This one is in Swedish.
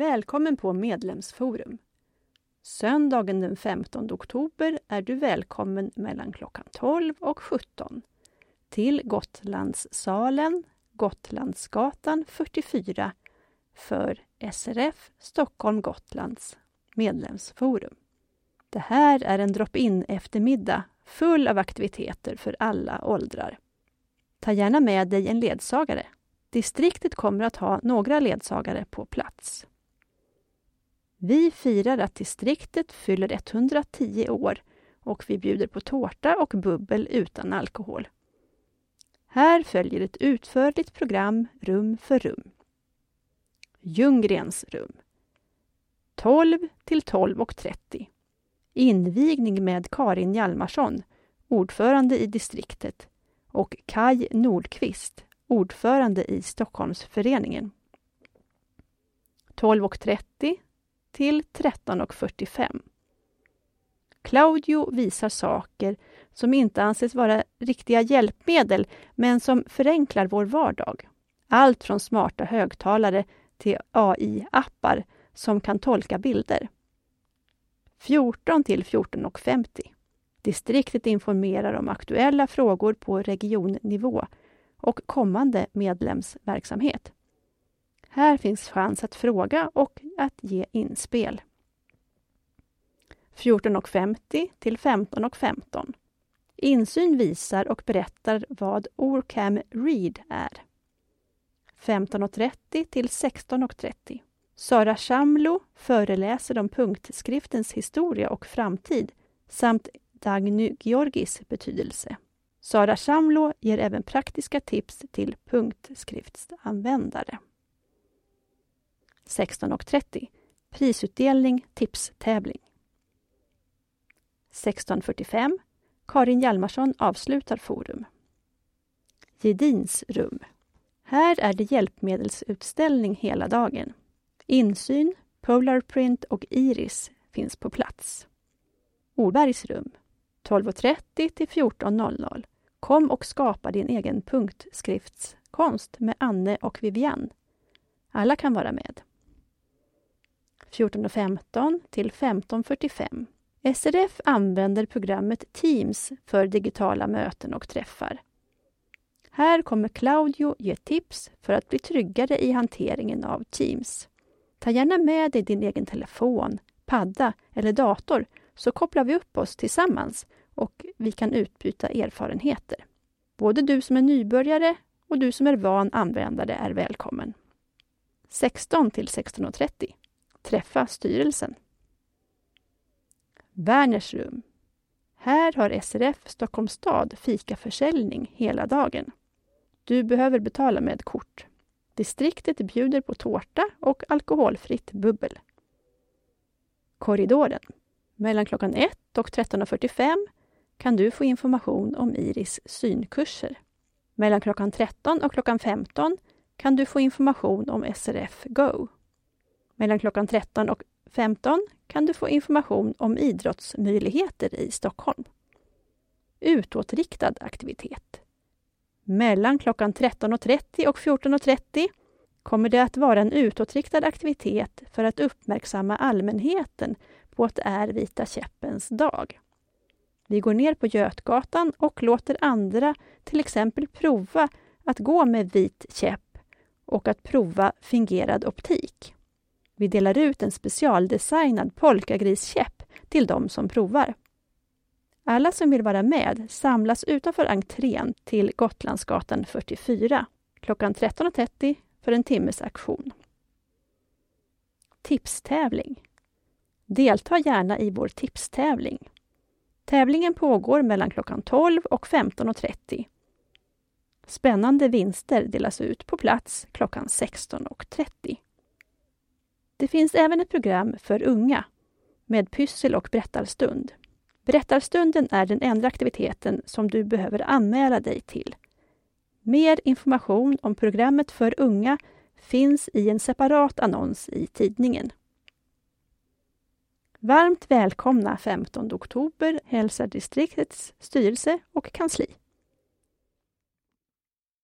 Välkommen på Medlemsforum. Söndagen den 15 oktober är du välkommen mellan klockan 12 och 17 till Gotlandssalen, Gotlandsgatan 44 för SRF Stockholm Gotlands medlemsforum. Det här är en drop-in eftermiddag full av aktiviteter för alla åldrar. Ta gärna med dig en ledsagare. Distriktet kommer att ha några ledsagare på plats. Vi firar att distriktet fyller 110 år och vi bjuder på tårta och bubbel utan alkohol. Här följer ett utförligt program rum för rum. Ljunggrens rum. 12 till 12.30. Invigning med Karin Hjalmarsson, ordförande i distriktet och Kai Nordqvist, ordförande i Stockholmsföreningen. 12.30 till 13.45. Claudio visar saker som inte anses vara riktiga hjälpmedel men som förenklar vår vardag. Allt från smarta högtalare till AI-appar som kan tolka bilder. 14 till 14.50. Distriktet informerar om aktuella frågor på regionnivå och kommande medlemsverksamhet. Här finns chans att fråga och att ge inspel. 14.50 till 15.15. Insyn visar och berättar vad Orcam Read är. 15.30 till 16.30. Sara Shamlo föreläser om punktskriftens historia och framtid samt Dagny Georgis betydelse. Sara Shamlo ger även praktiska tips till punktskriftsanvändare. 16.30 Prisutdelning, tipstävling. 16.45 Karin Hjalmarsson avslutar forum. Gedins rum. Här är det hjälpmedelsutställning hela dagen. Insyn, Polarprint och Iris finns på plats. Obergs rum. 12.30 till 14.00. Kom och skapa din egen punktskriftskonst med Anne och Vivian. Alla kan vara med. 14.15 till 15.45. SRF använder programmet Teams för digitala möten och träffar. Här kommer Claudio ge tips för att bli tryggare i hanteringen av Teams. Ta gärna med dig din egen telefon, padda eller dator så kopplar vi upp oss tillsammans och vi kan utbyta erfarenheter. Både du som är nybörjare och du som är van användare är välkommen. 16 till 16.30. Träffa styrelsen. Werners rum. Här har SRF Stockholms stad fikaförsäljning hela dagen. Du behöver betala med kort. Distriktet bjuder på tårta och alkoholfritt bubbel. Korridoren. Mellan klockan 1 och 13.45 kan du få information om Iris synkurser. Mellan klockan 13 och klockan 15 kan du få information om SRF Go. Mellan klockan 13 och 15 kan du få information om idrottsmöjligheter i Stockholm. Utåtriktad aktivitet. Mellan klockan 13.30 och 14.30 kommer det att vara en utåtriktad aktivitet för att uppmärksamma allmänheten på att det är Vita käppens dag. Vi går ner på Götgatan och låter andra till exempel prova att gå med vit käpp och att prova fingerad optik. Vi delar ut en specialdesignad polkagriskäpp till de som provar. Alla som vill vara med samlas utanför entrén till Gotlandsgatan 44 klockan 13.30 för en timmes aktion. Tipstävling. Delta gärna i vår tipstävling. Tävlingen pågår mellan klockan 12 och 15.30. Spännande vinster delas ut på plats klockan 16.30. Det finns även ett program för unga med pyssel och berättarstund. Berättarstunden är den enda aktiviteten som du behöver anmäla dig till. Mer information om programmet för unga finns i en separat annons i tidningen. Varmt välkomna 15 oktober hälsar distriktets styrelse och kansli.